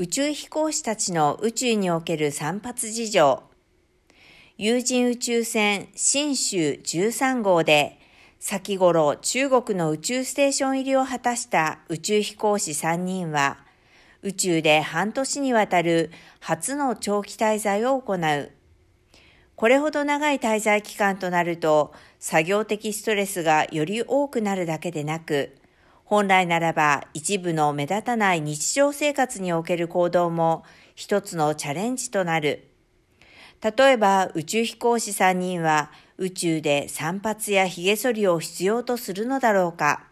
宇宙飛行士たちの宇宙における散髪事情。有人宇宙船新州13号で、先頃中国の宇宙ステーション入りを果たした宇宙飛行士3人は、宇宙で半年にわたる初の長期滞在を行う。これほど長い滞在期間となると、作業的ストレスがより多くなるだけでなく、本来ならば一部の目立たない日常生活における行動も一つのチャレンジとなる。例えば宇宙飛行士3人は宇宙で散髪や髭剃りを必要とするのだろうか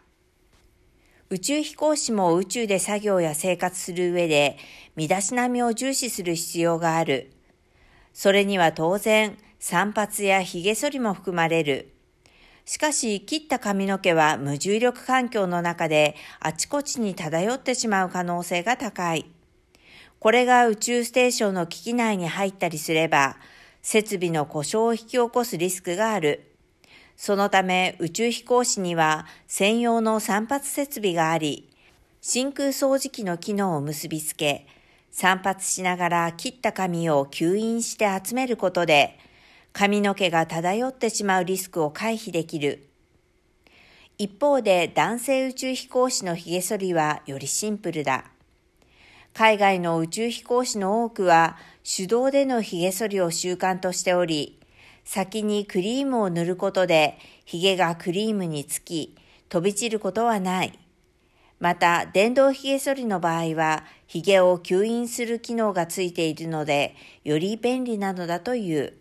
宇宙飛行士も宇宙で作業や生活する上で身だしなみを重視する必要がある。それには当然散髪や髭剃りも含まれる。しかし、切った髪の毛は無重力環境の中であちこちに漂ってしまう可能性が高い。これが宇宙ステーションの機器内に入ったりすれば、設備の故障を引き起こすリスクがある。そのため宇宙飛行士には専用の散髪設備があり、真空掃除機の機能を結びつけ、散髪しながら切った髪を吸引して集めることで、髪の毛が漂ってしまうリスクを回避できる。一方で男性宇宙飛行士の髭剃りはよりシンプルだ。海外の宇宙飛行士の多くは手動での髭剃りを習慣としており、先にクリームを塗ることで髭がクリームにつき、飛び散ることはない。また、電動髭剃りの場合は、髭を吸引する機能がついているので、より便利なのだという。